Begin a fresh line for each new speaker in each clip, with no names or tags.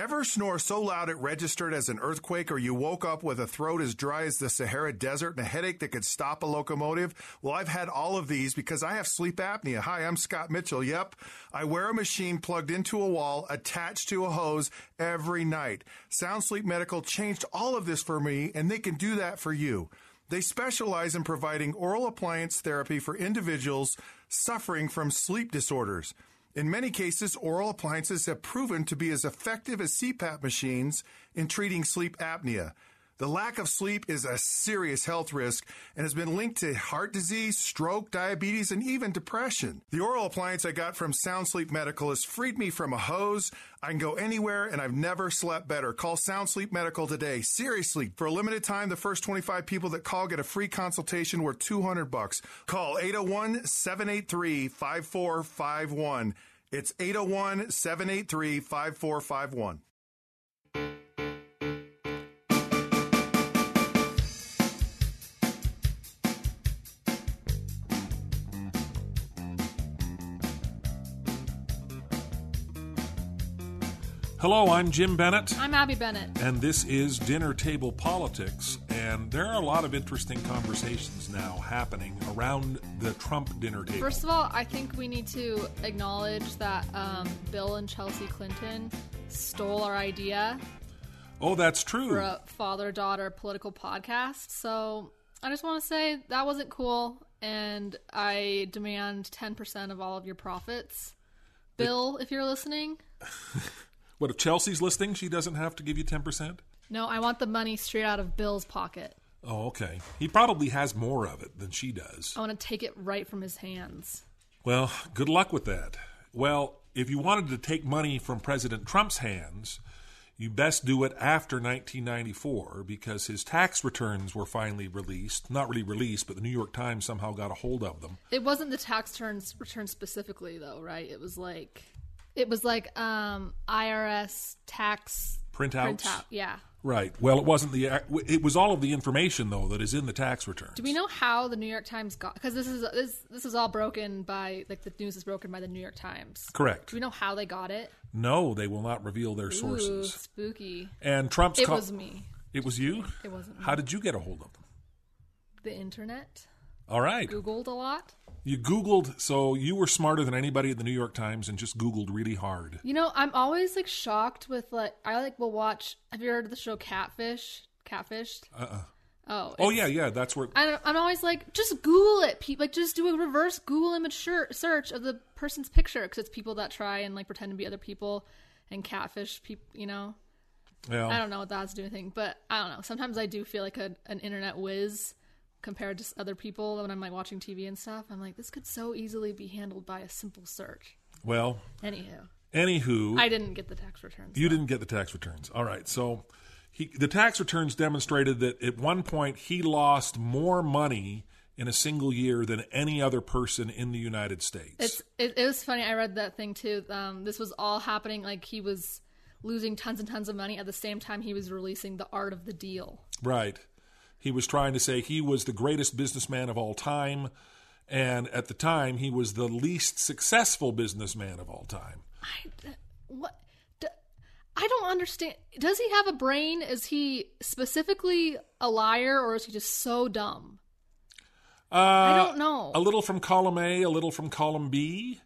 Ever snore so loud it registered as an earthquake or you woke up with a throat as dry as the Sahara Desert and a headache that could stop a locomotive? Well, I've had all of these because I have sleep apnea. Hi, I'm Scott Mitchell. Yep. I wear a machine plugged into a wall attached to a hose every night. Sound Sleep Medical changed all of this for me and they can do that for you. They specialize in providing oral appliance therapy for individuals suffering from sleep disorders. In many cases, oral appliances have proven to be as effective as CPAP machines in treating sleep apnea. The lack of sleep is a serious health risk and has been linked to heart disease, stroke, diabetes, and even depression. The oral appliance I got from Sound Sleep Medical has freed me from a hose. I can go anywhere and I've never slept better. Call Sound Sleep Medical today. Seriously, for a limited time, the first 25 people that call get a free consultation worth 200 bucks. Call 801-783-5451. It's 801-783-5451.
Hello, I'm Jim Bennett,
I'm Abby Bennett.
and this is Dinner Table Politics. And there are a lot of interesting conversations now happening around the Trump dinner table.
First of all, I think we need to acknowledge that um, Bill and Chelsea Clinton stole our idea
oh, that's true.
for a father daughter political podcast. So I just want to say that wasn't cool, and I demand 10% of all of your profits. Bill, if you're listening,
What if Chelsea's listing? She doesn't have to give you 10%?
no, I want the money straight out of Bill's pocket.
Oh, okay. He probably has more of it than she does.
I want to take it right from his hands.
Well, good luck with that. Well, if you wanted to take money from President Trump's hands, you best do it after 1994 because his tax returns were finally released. Not really released, but the New York Times somehow got a hold of them.
It wasn't the tax returns return specifically though, right? It was like it was like um IRS tax
Printouts?
printout. Yeah.
Right. Well, it wasn't the. It was all of the information though that is in the tax returns.
Do we know how the New York Times got? Because this is this this is all broken by like the news is broken by the New York Times.
Correct.
Do we know how they got it?
No, they will not reveal their
Ooh,
sources.
spooky.
And Trump's.
It
co-
was me.
It was you.
It wasn't me.
How did you get a hold of them?
The internet.
All right.
Googled a lot.
You Googled, so you were smarter than anybody at the New York Times and just Googled really hard.
You know, I'm always like shocked with like I like will watch. Have you heard of the show Catfish? Catfished.
Uh uh
Oh.
Oh, yeah, yeah, that's where.
I don't, I'm always like, just Google it. People like just do a reverse Google image search of the person's picture because it's people that try and like pretend to be other people and catfish people. You know,
Well,
I don't know what that has to do with anything, but I don't know. Sometimes I do feel like a, an internet whiz compared to other people when I'm like watching TV and stuff. I'm like, this could so easily be handled by a simple search.
well,
Anywho,
anywho.
I didn't get the tax returns.
You didn't get the tax returns. All right. So he, the tax returns demonstrated that at one point he lost more money in a single year than any other person in the United States.
It's it, it was funny. I read that thing too. Um, this was all happening like he was losing tons and tons of money at the same time he was releasing the art of the deal.
right. He was trying to say he was the greatest businessman of all time. And at the time, he was the least successful businessman of all time.
I what I don't understand. Does he have a brain? Is he specifically a liar, or is he just so dumb?
Uh,
I don't know.
A little from column A, a little from column B.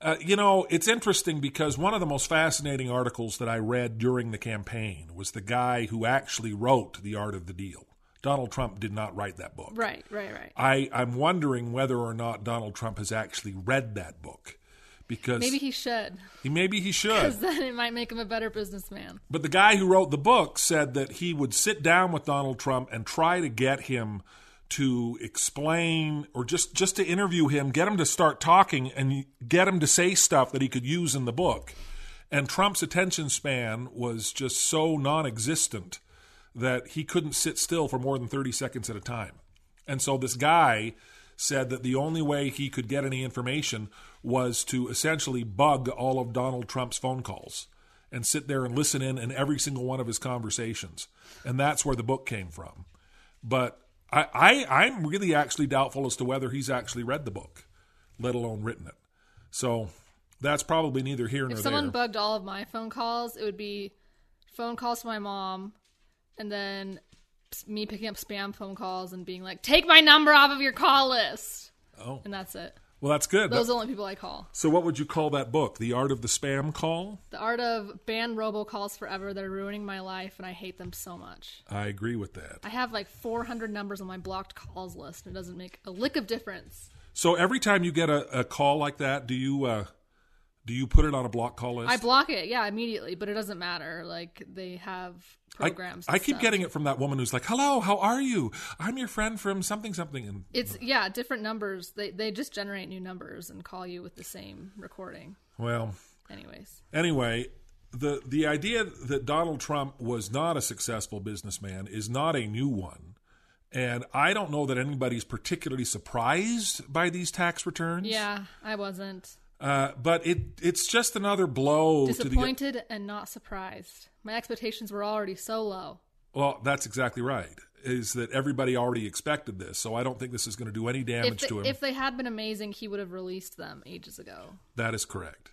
Uh, you know, it's interesting because one of the most fascinating articles that I read during the campaign was the guy who actually wrote The Art of the Deal. Donald Trump did not write that book.
Right, right, right.
I, I'm wondering whether or not Donald Trump has actually read that book. Because
Maybe he should,
he maybe he should.
because then it might make him a better businessman.
But the guy who wrote the book said that he would sit down with Donald Trump and try to get him to explain or just just to interview him, get him to start talking and get him to say stuff that he could use in the book. And Trump's attention span was just so non-existent that he couldn't sit still for more than 30 seconds at a time. And so this guy said that the only way he could get any information was to essentially bug all of Donald Trump's phone calls and sit there and listen in in every single one of his conversations. And that's where the book came from. But I, I I'm really actually doubtful as to whether he's actually read the book, let alone written it. So That's probably neither here nor there.
If someone bugged all of my phone calls, it would be phone calls to my mom, and then me picking up spam phone calls and being like, "Take my number off of your call list,"
oh,
and that's it.
well, that's good.
Those are the only people I call.
so, what would you call that book? The Art of the Spam Call?
The art of ban robocalls forever. They're ruining my life, and I hate them so much.
I agree with that.
I have like 400 numbers on my blocked calls list, and it doesn't make a lick of difference.
So, every time you get a, a call like that, do you uh, do you put it on a block call list?
I block it, yeah, immediately, but it doesn't matter. Like they have programs.
I,
and
keep getting it from that woman who's like, "Hello, how are you? I'm your friend from something something." And
It's yeah, different numbers. They they just generate new numbers and call you with the same recording.
well,
Anyways,
anyway, the the idea that Donald Trump was not a successful businessman is not a new one. And I don't know that anybody's particularly surprised by these tax returns.
yeah, I wasn't
Uh, but it it's just another blow to the
disappointed and not surprised. My expectations were already so low.
Well, that's exactly right. Is that everybody already expected this, so I don't think this is going to do any damage to him.
if they had been amazing, he would have released them ages ago.
that is correct.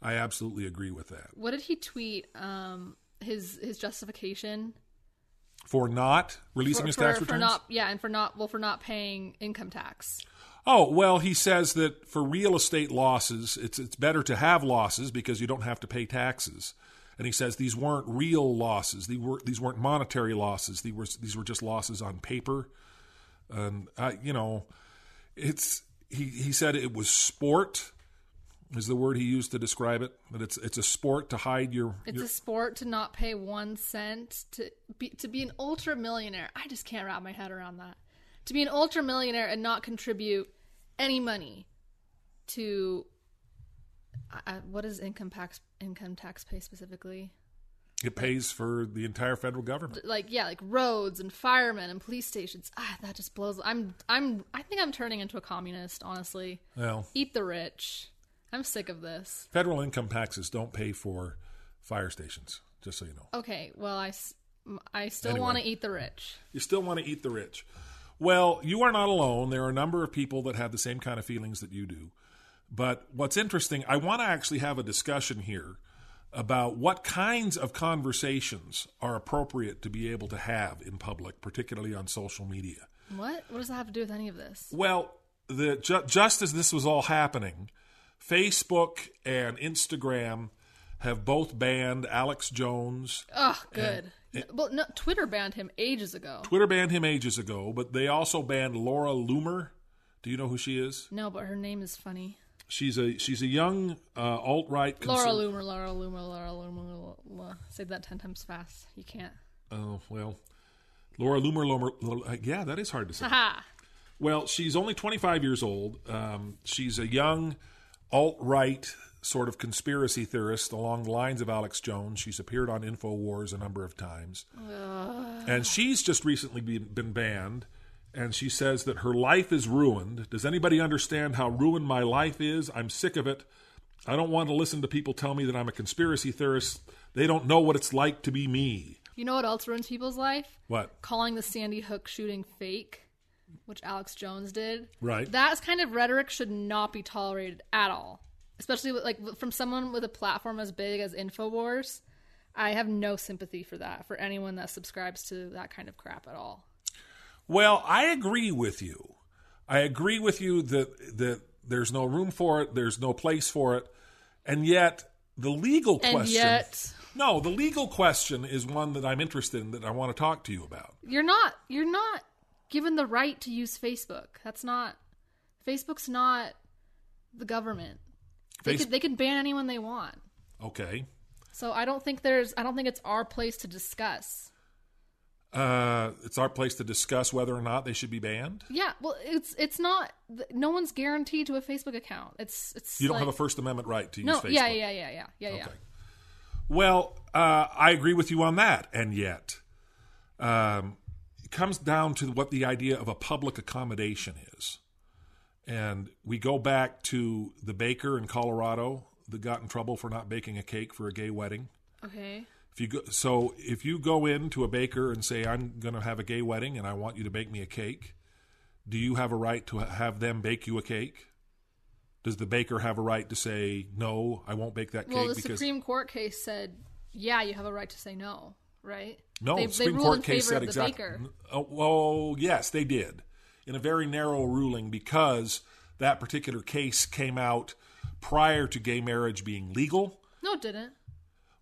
I absolutely agree with that.
What did he tweet? Um, his his justification
For not releasing
for,
his
for,
tax
for
returns.
not yeah, and for not well for not paying income tax.
Oh well, he says that for real estate losses, it's it's better to have losses because you don't have to pay taxes. And he says these weren't real losses; these were these weren't monetary losses. These were these were just losses on paper. And I, you know, it's he he said it was sport is the word he used to describe it. That it's it's a sport to hide your.
It's
your
a sport to not pay one cent to be to be an ultra millionaire. I just can't wrap my head around that. To be an ultra millionaire and not contribute any money to I- what is income tax income tax pay specifically?
it pays for the entire federal government.
Like yeah, like roads and firemen and police stations. Ah, that just blows. I'm I'm I think I'm turning into a communist. Honestly,
Well,
eat the rich. I'm sick of this.
federal income taxes don't pay for fire stations. Just so you know.
Okay, well I I still
Anyway.
want to eat the rich.
You still want to eat the rich. Well, you are not alone. There are a number of people that have the same kind of feelings that you do. But what's interesting, I want to actually have a discussion here about what kinds of conversations are appropriate to be able to have in public, particularly on social media.
What? What does that have to do with any of this?
Well, the ju- just as this was all happening, Facebook and Instagram have both banned Alex Jones.
Oh, good. well, no, Twitter banned him ages ago.
Twitter banned him ages ago, but they also banned Laura Loomer. Do you know who she is?
No, but her name is funny.
She's a she's a young uh, alt right.
Laura Loomer, Laura Loomer, Laura Loomer. Laura. Say that ten times fast. You can't.
Oh well, Laura Loomer. Loomer. Loomer- Yeah, that is hard to say.
Haha.
Well, she's only 25 years old. Um, she's a young alt right sort of conspiracy theorist along the lines of Alex Jones. She's appeared on InfoWars a number of times. And she's just recently been, been banned. And she says that her life is ruined. Does anybody understand how ruined my life is? I'm sick of it. I don't want to listen to people tell me that I'm a conspiracy theorist. They don't know what it's like to be me.
You know what else ruins people's life?
What?
Calling the Sandy Hook shooting fake, which Alex Jones did.
Right.
That kind of rhetoric should not be tolerated at all, especially with, like from someone with a platform as big as Infowars. I have no sympathy for that for anyone that subscribes to that kind of crap at all.
Well, I agree with you. I agree with you that that there's no room for it, there's no place for it, and yet the legal
And
question.
yet,
no, the legal question is one that I'm interested in that I want to talk to you about.
you're not you're not given the right to use Facebook. That's not Facebook's not the government. They could they could ban anyone they want.
Okay.
So I don't think there's I don't think it's our place to discuss.
Uh, it's our place to discuss whether or not they should be banned.
Yeah, well, it's it's not. No one's guaranteed to a Facebook account. It's it's.
You don't
like-
have a First Amendment right to use
no.
Facebook.
Yeah, yeah, yeah, yeah, yeah, yeah.
Okay. Well, uh, I agree with you on that, and yet um, it comes down to what the idea of a public accommodation is. And we go back to the baker in Colorado that got in trouble for not baking a cake for a gay wedding.
Okay.
If you go, so if you go into a baker and say, "I'm going to have a gay wedding and I want you to bake me a cake," do you have a right to have them bake you a cake? Does the baker have a right to say no? I won't bake that cake
Well, the
because
Supreme Court case said, yeah, you have a right to say no, right?
no.
they,
the Supreme
they ruled
Court
in
case said exactly. Oh, well, yes, they did in a very narrow ruling because that particular case came out prior to gay marriage being legal.
No, it didn't.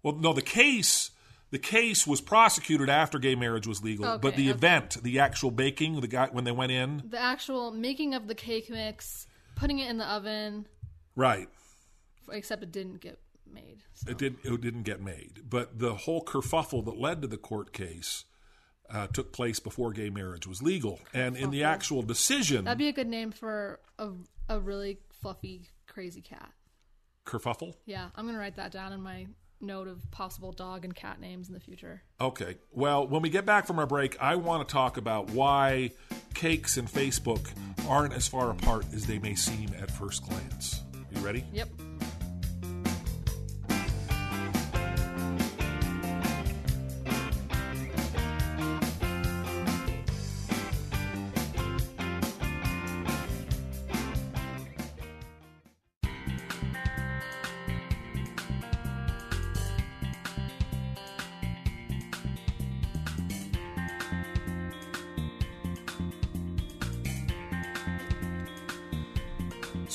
Well, no, the case the case was prosecuted after gay marriage was legal,
Okay,
but the
okay.
event, the actual baking, the guy when they went in,
The actual making of the cake mix, putting it in the oven,
right?
except it didn't get made. So.
It did. It didn't get made, but the whole kerfuffle that led to the court case uh, took place before gay marriage was legal, and in the actual decision,
That'd be a good name for a, a really fluffy, crazy cat.
kerfuffle.
Yeah, I'm gonna write that down in my note of possible dog and cat names in the future.
Okay. Well, when we get back from our break, I want to talk about why cakes and Facebook aren't as far apart as they may seem at first glance. You ready?
Yep.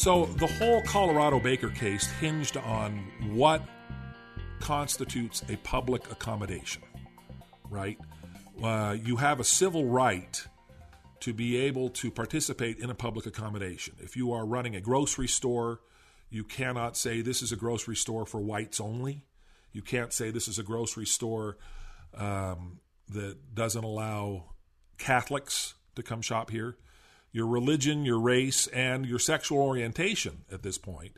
So the whole Colorado Baker case hinged on what constitutes a public accommodation, right? Uh, you have a civil right to be able to participate in a public accommodation. If you are running a grocery store, you cannot say this is a grocery store for whites only. You can't say this is a grocery store um, that doesn't allow Catholics to come shop here. Your religion, your race, and your sexual orientation at this point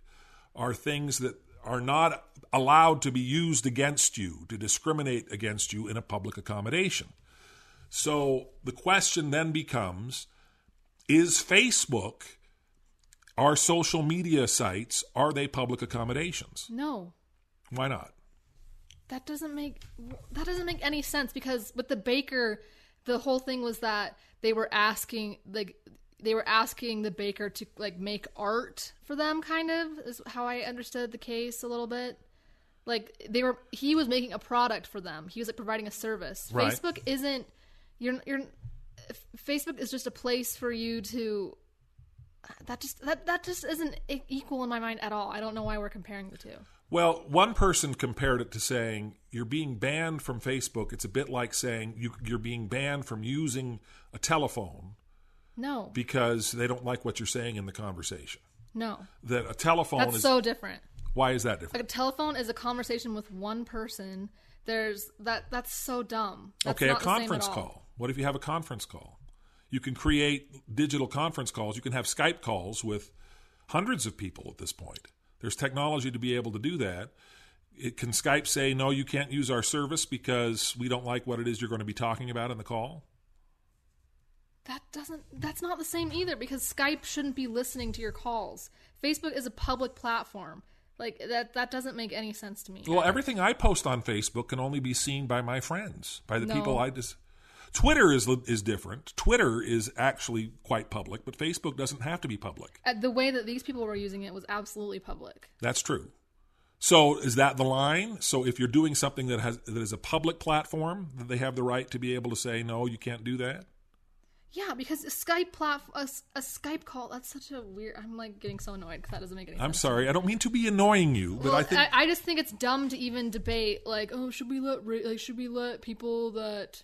are things that are not allowed to be used against you, to discriminate against you in a public accommodation. So the question then becomes is Facebook, our social media sites, are they public accommodations?
No,
Why not?
that doesn't make that doesn't make any sense because with the baker, the whole thing was that they were asking like they were asking the baker to like make art for them kind of is how I understood the case a little bit. Like they were he was making a product for them. He was like providing a service.
Right.
Facebook isn't you're you're Facebook is just a place for you to that just that that just isn't equal in my mind at all. I don't know why we're comparing the two.
Well, one person compared it to saying you're being banned from Facebook. It's a bit like saying you, you're being banned from using a telephone
No.
because they don't like what you're saying in the conversation.
No.
That a telephone
That's
is.
so different.
why is that different?
Like a telephone is a conversation with one person. There's that that's so dumb. That's
okay, a conference call. What if you have a conference call? You can create digital conference calls. You can have Skype calls with hundreds of people at this point. There's technology to be able to do that. It, can Skype say, no, you can't use our service because we don't like what it is you're going to be talking about in the call?
That doesn't that's not the same either because Skype shouldn't be listening to your calls. Facebook is a public platform. Like that that doesn't make any sense to me.
Well, everything I post on Facebook can only be seen by my friends, by the
No.
people I just. Twitter is is different. Twitter is actually quite public, but Facebook doesn't have to be public.
Uh, the way that these people were using it was absolutely public.
That's true. So is that the line? So if you're doing something that has that is a public platform, that they have the right to be able to say no, you can't do that.
Yeah, because a Skype plat a, a Skype call that's such a weird. I'm like getting so annoyed because that doesn't make any
I'm sorry, I don't mean to be annoying you, but
Well,
I think
I, just think it's dumb to even debate like, oh, should we let like should we let people that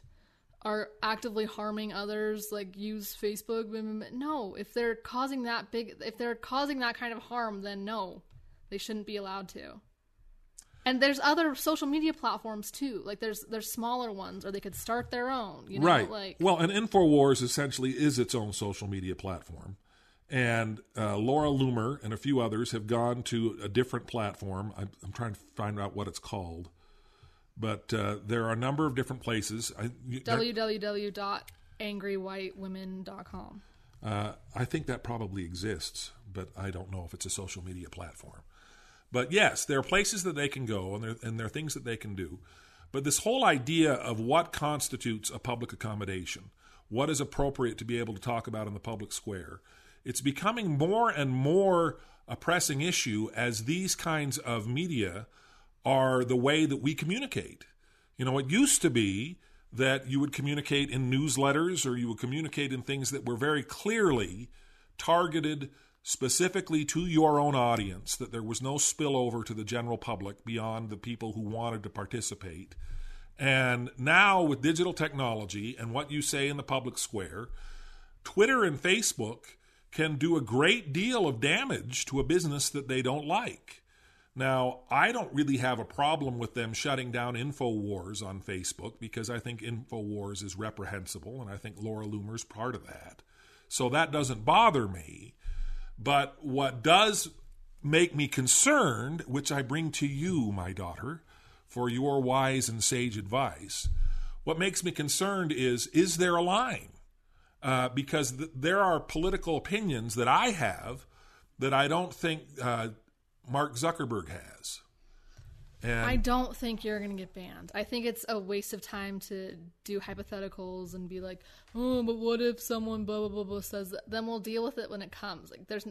are actively harming others like use Facebook? No, if they're causing that big, if they're causing that kind of harm, then no, they shouldn't be allowed to. And there's other social media platforms too. Like there's there's smaller ones, or they could start their own. You know,
right.
like
well, and Infowars essentially is its own social media platform. And uh, Laura Loomer and a few others have gone to a different platform. I'm, I'm trying to find out what it's called. But uh, there are a number of different places. I,
www.angrywhitewomen.com.
Uh, I think that probably exists, but I don't know if it's a social media platform. But yes, there are places that they can go, and there, and there are things that they can do. But this whole idea of what constitutes a public accommodation, what is appropriate to be able to talk about in the public square, it's becoming more and more a pressing issue as these kinds of media are the way that we communicate. You know, it used to be that you would communicate in newsletters or you would communicate in things that were very clearly targeted specifically to your own audience, that there was no spillover to the general public beyond the people who wanted to participate. And now, with digital technology and what you say in the public square, Twitter and Facebook can do a great deal of damage to a business that they don't like. Now, I don't really have a problem with them shutting down InfoWars on Facebook because I think InfoWars is reprehensible and I think Laura Loomer's part of that. So that doesn't bother me. But what does make me concerned, which I bring to you, my daughter, for your wise and sage advice, what makes me concerned is is there a line? Uh, because th- there are political opinions that I have that I don't think uh, Mark Zuckerberg has.
And I don't think you're going to get banned. I think it's a waste of time to do hypotheticals and be like, oh, but what if someone blah blah blah blah says that? Then we'll deal with it when it comes. Like, there's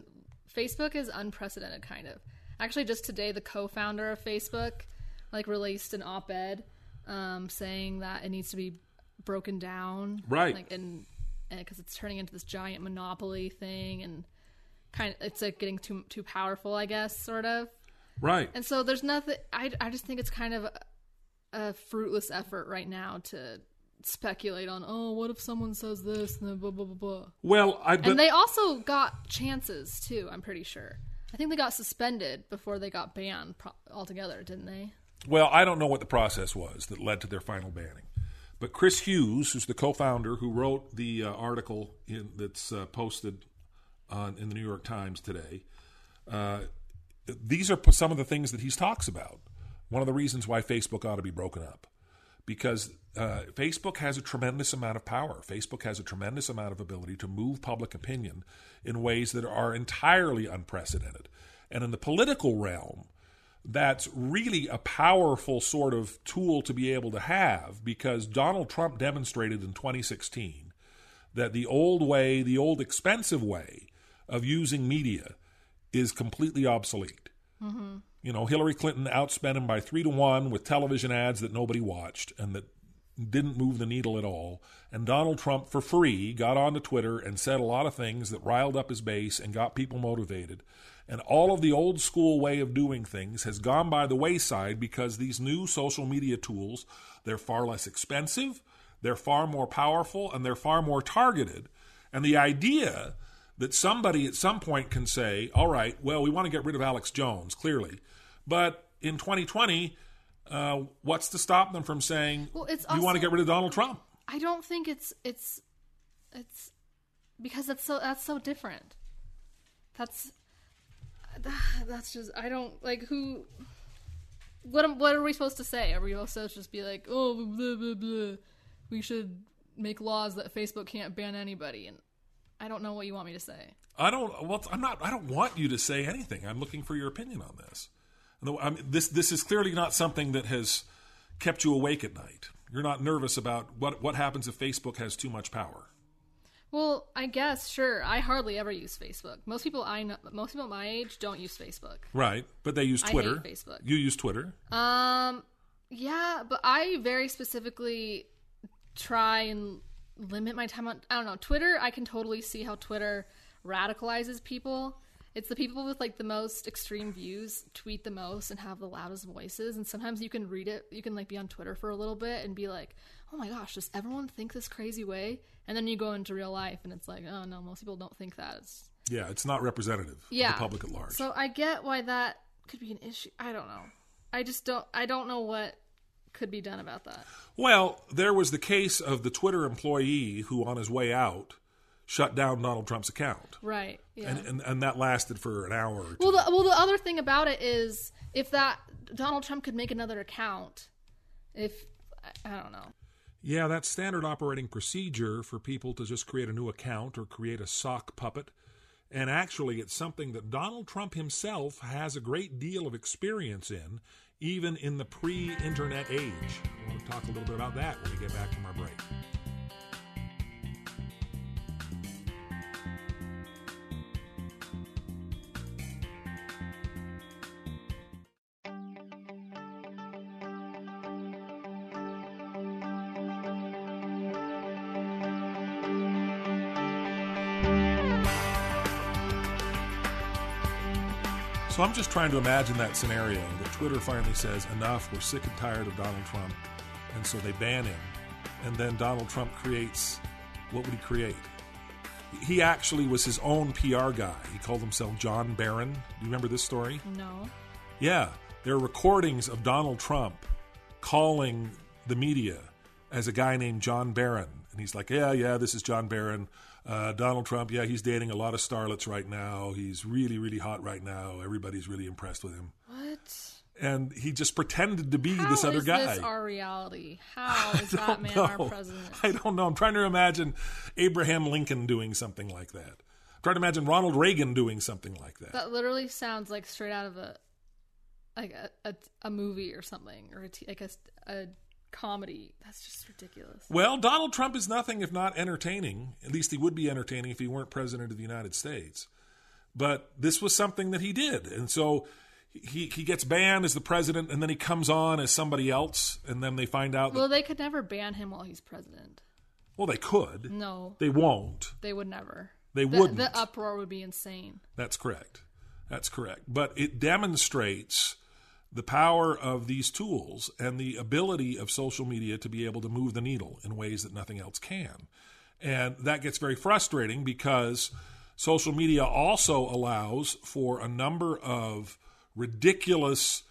Facebook is unprecedented, kind of. Actually, just today, the co-founder of Facebook like released an op-ed um, saying that it needs to be broken down,
right?
Like, and because it's turning into this giant monopoly thing, and kind of it's like getting too too powerful, I guess, sort of.
Right.
And so there's nothing. I I just think it's kind of a, a fruitless effort right now to speculate on. Oh, what if someone says this and then blah blah blah blah.
Well, I
but, and they also got chances too. I'm pretty sure. I think they got suspended before they got banned pro- altogether, didn't they?
Well, I don't know what the process was that led to their final banning. But Chris Hughes, who's the co-founder who wrote the uh, article in, that's uh, posted on, in the New York Times today, uh, these are some of the things that he talks about. One of the reasons why Facebook ought to be broken up, because uh, Facebook has a tremendous amount of power. Facebook has a tremendous amount of ability to move public opinion in ways that are entirely unprecedented. And in the political realm, that's really a powerful sort of tool to be able to have because Donald Trump demonstrated in 2016 that the old way, the old expensive way of using media is completely obsolete. Mm-hmm. You know, Hillary Clinton outspent him by three to one with television ads that nobody watched and that didn't move the needle at all. And Donald Trump, for free, got onto Twitter and said a lot of things that riled up his base and got people motivated. And all of the old school way of doing things has gone by the wayside because these new social media tools, they're far less expensive, they're far more powerful, and they're far more targeted. And the idea that somebody at some point can say, all right, well, we want to get rid of Alex Jones, clearly. But in 2020, uh, what's to stop them from saying, well, it's also, you want to get rid of Donald Trump?
I don't think it's it's it's because that's so that's so different. That's that's just I don't like who. What what are we supposed to say? Are we supposed to just be like, oh, blah blah blah? We should make laws that Facebook can't ban anybody, and I don't know what you want me to say.
I don't. Well, I'm not. I don't want you to say anything. I'm looking for your opinion on this. I mean, this this is clearly not something that has kept you awake at night. You're not nervous about what what happens if Facebook has too much power.
Well, I guess sure. I hardly ever use Facebook. Most people I know, most people my age don't use Facebook.
Right, but they use Twitter.
Facebook.
You use Twitter.
Um, yeah, but I very specifically try and limit my time on I don't know, Twitter, I can totally see how Twitter radicalizes people. It's the people with like the most extreme views tweet the most and have the loudest voices and sometimes you can read it, you can like be on Twitter for a little bit and be like, "Oh my gosh, does everyone think this crazy way?" And then you go into real life and it's like, "Oh no, most people don't think that." It's
Yeah, it's not representative yeah. of the public at large.
So I get why that could be an issue. I don't know. I just don't I don't know what could be done about that?
Well, there was the case of the Twitter employee who, on his way out, shut down Donald Trump's account.
Right. Yeah.
And, and, and that lasted for an hour.
well, the, well, the other thing about it is if that Donald Trump could make another account, if I don't know.
Yeah, that's standard operating procedure for people to just create a new account or create a sock puppet. And actually, it's something that Donald Trump himself has a great deal of experience in even in the pre internet age. To talk a little bit about that when we get back from our break. Just trying to imagine that scenario that Twitter finally says, enough, we're sick and tired of Donald Trump. And so they ban him. And then Donald Trump creates what would he create? He actually was his own PR guy. He called himself John Barron. Do you remember this story?
No.
Yeah, there are recordings of Donald Trump calling the media as a guy named John Barron. And he's like, Yeah, yeah, this is John Barron. Uh, Donald Trump, yeah, he's dating a lot of starlets right now. He's really, really hot right now. Everybody's really impressed with him.
What?
And he just pretended to be
How
this other
is
guy.
this our reality? How is that man
know.
our president?
I don't know. I'm trying to imagine Abraham Lincoln doing something like that. I'm trying to imagine Ronald Reagan doing something like that.
That literally sounds like straight out of a like a a, a movie or something or a t- like a, a comedy. That's just ridiculous.
Well, Donald Trump is nothing if not entertaining. At least he would be entertaining if he weren't president of the United States. But this was something that he did. And so he, he gets banned as the president and then he comes on as somebody else and then they find out that,
Well, they could never ban him while he's president.
well, they could.
No,
They won't.
they would never.
They
The,
wouldn't.
the uproar would be insane.
That's correct. That's correct. But it demonstrates the power of these tools and the ability of social media to be able to move the needle in ways that nothing else can. And that gets very frustrating because social media also allows for a number of ridiculous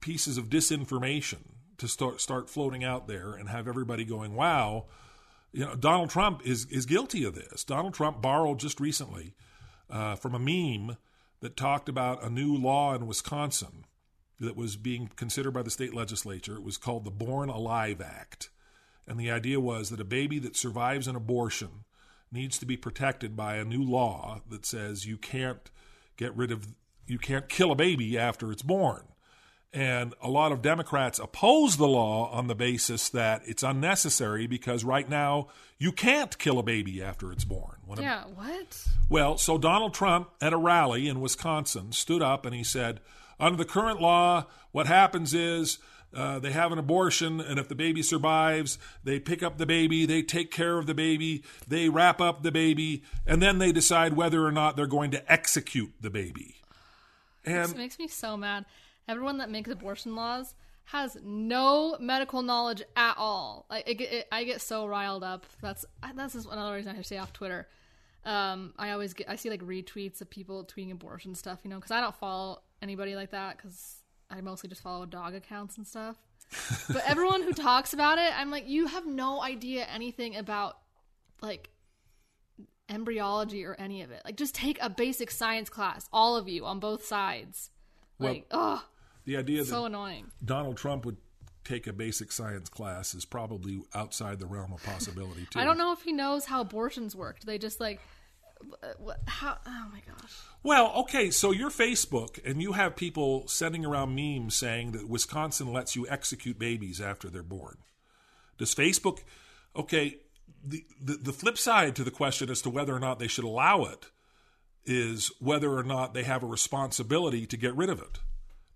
pieces of disinformation to start start floating out there and have everybody going, "Wow, you know, Donald Trump is is guilty of this." Donald Trump borrowed just recently uh, from a meme that talked about a new law in Wisconsin that was being considered by the state legislature. It was called the Born Alive Act. And the idea was that a baby that survives an abortion needs to be protected by a new law that says you can't get rid of, you can't kill a baby after it's born. And a lot of Democrats oppose the law on the basis that it's unnecessary because right now you can't kill a baby after it's born. When a
Yeah, what?
well, so Donald Trump at a rally in Wisconsin stood up and he said, under the current law, what happens is uh, they have an abortion, and if the baby survives, they pick up the baby, they take care of the baby, they wrap up the baby, and then they decide whether or not they're going to execute the baby.
This
And
makes me so mad. Everyone that makes abortion laws has no medical knowledge at all. Like it, it, I get so riled up. That's that's just another reason I stay off Twitter. Um, I always get I see like retweets of people tweeting abortion stuff, you know, because I don't follow anybody like that because I mostly just follow dog accounts and stuff. but everyone who talks about it, I'm like, you have no idea anything about like embryology or any of it. Like, just take a basic science class, all of you on both sides. Like, oh,
the idea that
annoying.
Donald Trump would take a basic science class is probably outside the realm of possibility, too.
I don't know if he knows how abortions work. Do they just like, what, how? Oh my gosh.
Well, okay, so you're Facebook, and you have people sending around memes saying that Wisconsin lets you execute babies after they're born. Does Facebook, okay, the, the, the flip side to the question as to whether or not they should allow it is whether or not they have a responsibility to get rid of it.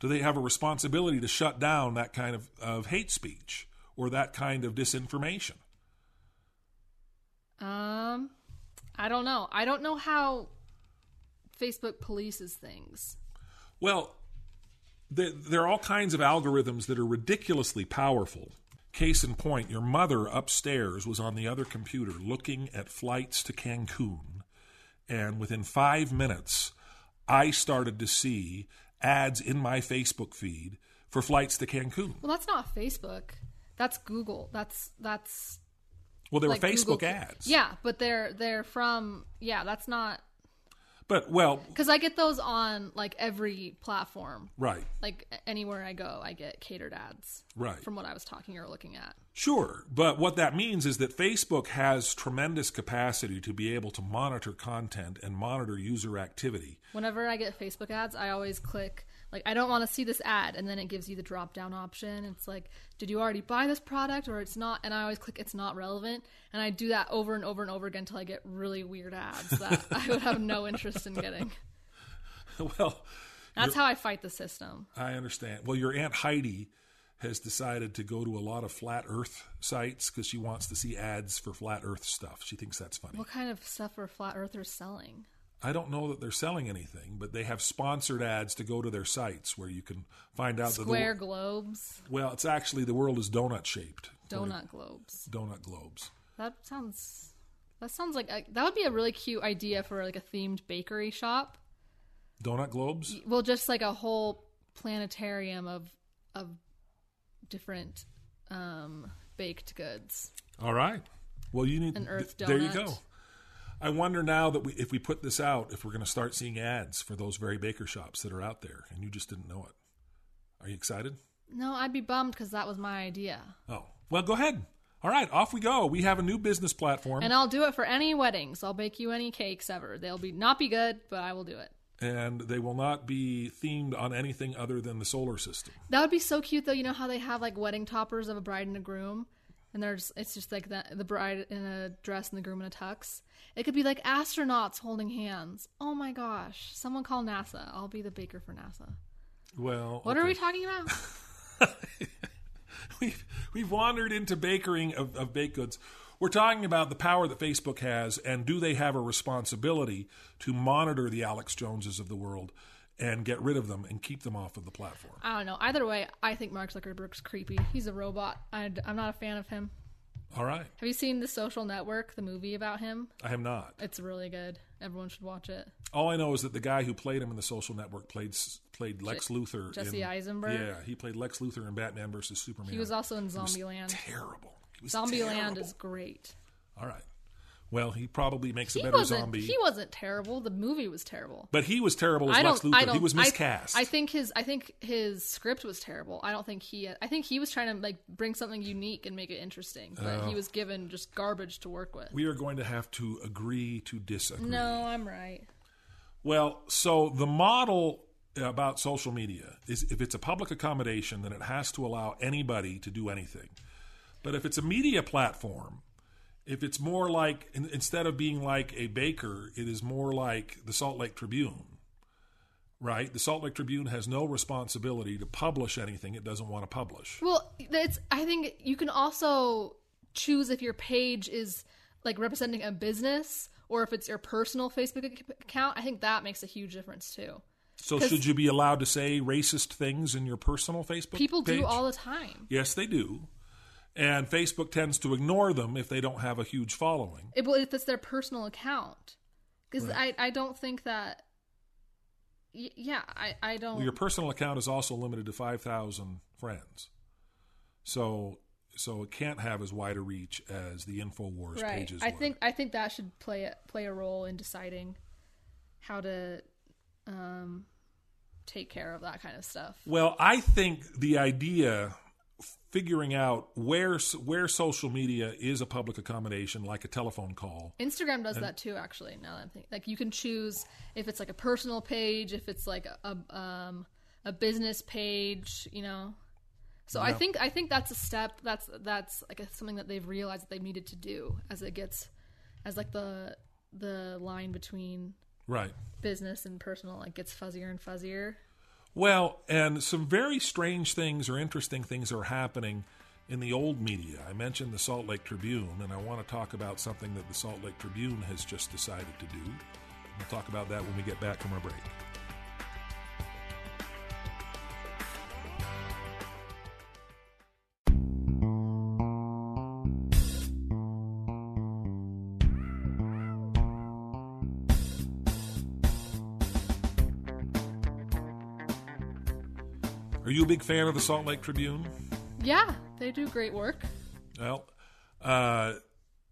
Do they have a responsibility to shut down that kind of, of hate speech or that kind of disinformation?
Um, I don't know. I don't know how Facebook polices things.
Well, there, there are all kinds of algorithms that are ridiculously powerful. Case in point, your mother upstairs was on the other computer looking at flights to Cancun, and within five minutes, I started to see ads in my Facebook feed for flights to Cancun.
Well, that's not Facebook. That's Google. That's that's
Well, they were
like
Facebook
Google-
ads.
Yeah, but they're they're from yeah. That's not
But, well,
because I get those on like every platform.
right,
Like anywhere I go, I get catered ads.
right.
From what I was talking or looking at.
Sure, but what that means is that Facebook has tremendous capacity to be able to monitor content and monitor user activity.
Whenever I get Facebook ads, I always click like I don't want to see this ad, and then it gives you the drop down option. It's like, did you already buy this product or it's not? And I always click it's not relevant, and I do that over and over and over again until I get really weird ads that I would have no interest in getting.
well,
That's how I fight the system.
I understand. Well, your Aunt Heidi has decided to go to a lot of flat earth sites because she wants to see ads for flat earth stuff. She thinks that's funny.
What kind of stuff are flat earthers selling?
I don't know that they're selling anything, but they have sponsored ads to go to their sites where you can find out
Square
the,
globes,
well, it's actually the world is donut shaped.
donut globes.
Donut globes.
That sounds. That sounds like a, that would be a really cute idea for like a themed bakery shop.
Donut globes?
Well, just like a whole planetarium of of different um, baked goods.
All right. Well, you need
An Earth
th- There you go. I wonder now that we, if we put this out, if we're going to start seeing ads for those very baker shops that are out there, and you just didn't know it. Are you excited?
No, I'd be bummed because that was my idea,
Oh, well, go ahead. All right, off we go. We have a new business platform,
and I'll do it for any weddings. I'll bake you any cakes ever. They'll be not be good, but I will do it.
and they will not be themed on anything other than the solar system.
That would be so cute, though. You know how they have like wedding toppers of a bride and a groom, and there's it's just like the the bride in a dress and the groom in a tux. It could be like astronauts holding hands. Oh my gosh! Someone call NASA. I'll be the baker for NASA.
Well,
What
okay.
are we talking about?
we've we've wandered into bakering of, of baked goods. We're talking about the power that Facebook has, and do they have a responsibility to monitor the Alex Joneses of the world and get rid of them and keep them off of the platform?
I don't know. Either way, I think Mark Zuckerberg's creepy. He's a robot. I, am not a fan of him.
All right,
Have you seen The Social Network, the movie about him?
I have not.
It's really good. Everyone should watch it.
All I know is that the guy who played him in the Social Network played played Lex Luthor.
Jesse
in,
Eisenberg?
Yeah, he played Lex Luthor in Batman versus Superman.
He was also in Zombieland.
Terrible.
Zombieland
terrible.
is great.
All right. Well, he probably makes a better zombie.
He wasn't terrible. The movie was terrible.
but he was terrible as
I
Lex. Luthor. He was
I-
miscast.
I, think his. I think his script was terrible. I don't think he. I think he was trying to like bring something unique and make it interesting, but
Oh.
he was given just garbage to work with.
we are going to have to agree to disagree.
No, I'm right.
Well, so the model about social media is if it's a public accommodation, then it has to allow anybody to do anything. But if it's a media platform, if it's more like in, instead of being like a baker, it is more like the Salt Lake Tribune. Right? The Salt Lake Tribune has no responsibility to publish anything it doesn't want to publish.
Well, it's. I think you can also choose if your page is like representing a business or if it's your personal Facebook account. I think that makes a huge difference too.
So should you be allowed to say racist things in your personal Facebook
People
page?
do all the time.
Yes, they do. And Facebook tends to ignore them if they don't have a huge following.
It, well, if it's their personal account, because I, I don't think that. y- Yeah, I, I don't.
Well, your personal account is also limited to 5,000 friends. So so it can't have as wide a reach as the InfoWars
right.
pages
I think I think that should play a, play a role in deciding how to um, take care of that kind of stuff.
Well, I think the idea figuring out where where social media is a public accommodation like a telephone call
Instagram does that too, actually. Now that I'm thinking, like you can choose if it's like a personal page, if it's like a a, um, a business page, you know. So I think I think that's a step. That's that's like a, something that they've realized that they needed to do as it gets as like the the line between
right
business and personal like gets fuzzier and fuzzier.
Well, and some very strange things or interesting things are happening in the old media. I mentioned the Salt Lake Tribune, and I want to talk about something that the Salt Lake Tribune has just decided to do. We'll talk about that when we get back from our break. Big fan of the Salt Lake Tribune?
Yeah, they do great work.
Well, uh,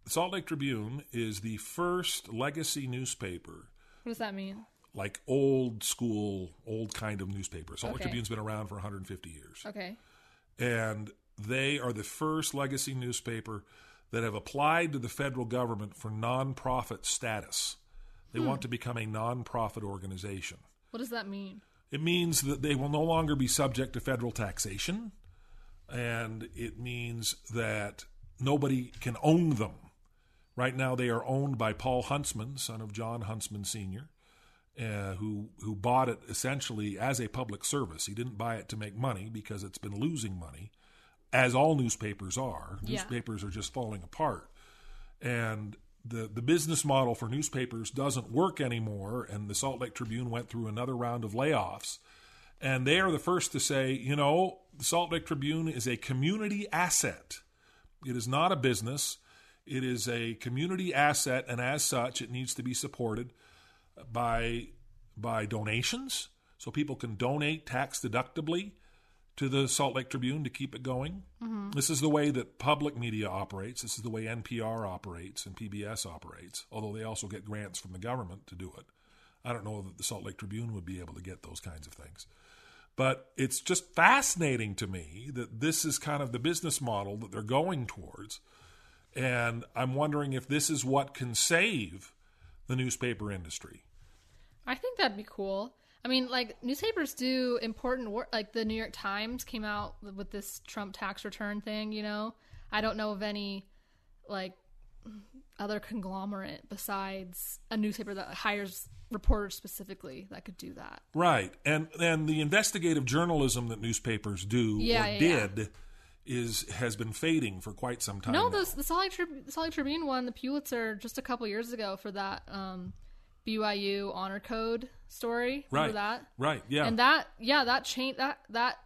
Salt Lake Tribune is the first legacy newspaper,
What does that mean?
like old school, old kind of newspaper. Salt Lake Tribune's been around for 150 years.
Okay.
And they are the first legacy newspaper that have applied to the federal government for nonprofit status. They want to become a nonprofit organization.
What does that mean?
It means that they will no longer be subject to federal taxation, and it means that nobody can own them. Right now, they are owned by Paul Huntsman, son of John Huntsman Sr., uh, who who bought it essentially as a public service. He didn't buy it to make money because it's been losing money, as all newspapers are.
Yeah.
Newspapers are just falling apart, and the the business model for newspapers doesn't work anymore, and the Salt Lake Tribune went through another round of layoffs. And they are the first to say, you know, the Salt Lake Tribune is a community asset. It is not a business. It is a community asset, and as such, it needs to be supported by by donations, so people can donate tax deductibly to the Salt Lake Tribune to keep it going. Mm-hmm. This is the way that public media operates. This is the way NPR operates and PBS operates, although they also get grants from the government to do it. I don't know that the Salt Lake Tribune would be able to get those kinds of things. But it's just fascinating to me that this is kind of the business model that they're going towards. And I'm wondering if this is what can save the newspaper industry.
I think that'd be cool. I mean, like newspapers do important work. Like the New York Times came out with this Trump tax return thing. You know, I don't know of any like other conglomerate besides a newspaper that hires reporters specifically that could do that.
Right, and and the investigative journalism that newspapers do
yeah,
or
yeah,
did.
Yeah.
Is has been fading for quite some time.
No, the the Salt Lake, Tri- the Salt Lake Tribune won the Pulitzer just a couple years ago for that um, BYU honor code story.
Right,
that?
Right, yeah,
and that yeah that change that that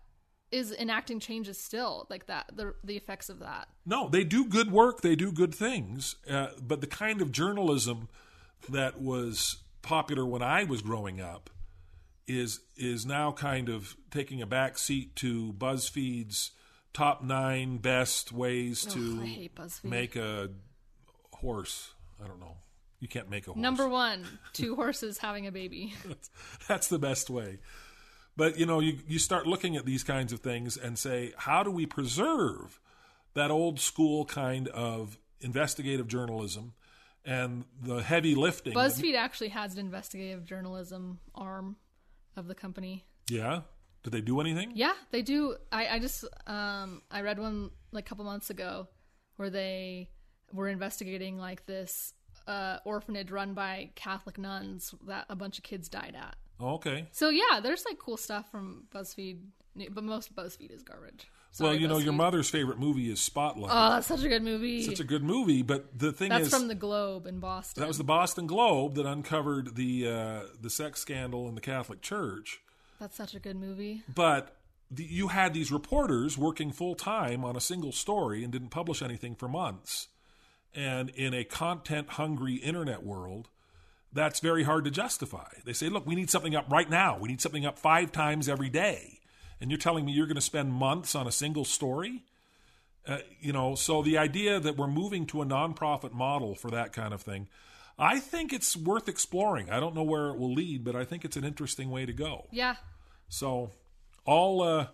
is enacting changes still like that the the effects of that.
No, they do good work. They do good things, uh, but the kind of journalism that was popular when I was growing up is is now kind of taking a back seat to BuzzFeed's top nine best ways
Ugh,
to
I hate BuzzFeed.
make a horse. I don't know. You can't make a horse.
Number one, two horses having a baby.
that's, that's the best way. But you know, you you start looking at these kinds of things and say, how do we preserve that old school kind of investigative journalism and the heavy lifting? that-
BuzzFeed actually has an investigative journalism arm of the company.
yeah. Did they do anything?
Yeah, they do. I, I just um I read one like a couple months ago where they were investigating like this uh orphanage run by Catholic nuns that a bunch of kids died at.
Oh, okay.
So yeah, there's like cool stuff from BuzzFeed, but most BuzzFeed is garbage.
well,
Sorry,
you know, your mother's favorite movie is Spotlight.
Oh, that's such a good movie.
Such a good movie, but the thing
that's
is,
from the Globe in Boston.
that was the Boston Globe that uncovered the uh, the sex scandal in the Catholic Church.
That's such a good movie.
But the, you had these reporters working full time on a single story and didn't publish anything for months. And in a content hungry internet world, that's very hard to justify. They say, look, we need something up right now. We need something up five times every day. And you're telling me you're going to spend months on a single story? Uh, you know, so the idea that we're moving to a nonprofit model for that kind of thing, I think it's worth exploring. I don't know where it will lead, but I think it's an interesting way to go.
Yeah.
So, all uh,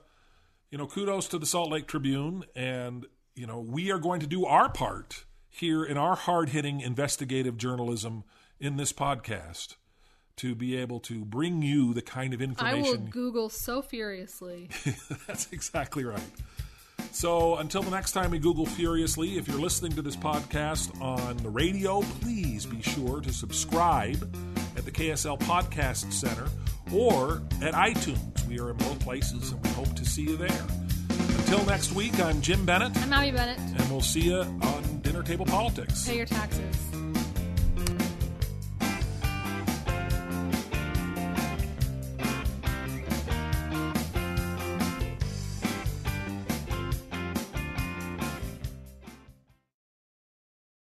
you know, kudos to the Salt Lake Tribune, and you know, we are going to do our part here in our hard-hitting investigative journalism in this podcast to be able to bring you the kind of information.
I will. Google so furiously.
That's exactly right. So until the next time we Google furiously, if you're listening to this podcast on the radio, please be sure to subscribe at the KSL Podcast Center or at iTunes. We are in both places and we hope to see you there. Until next week, I'm Jim Bennett,
I'm Abby Bennett.
and we'll see you on Dinner Table Politics.
Pay your taxes.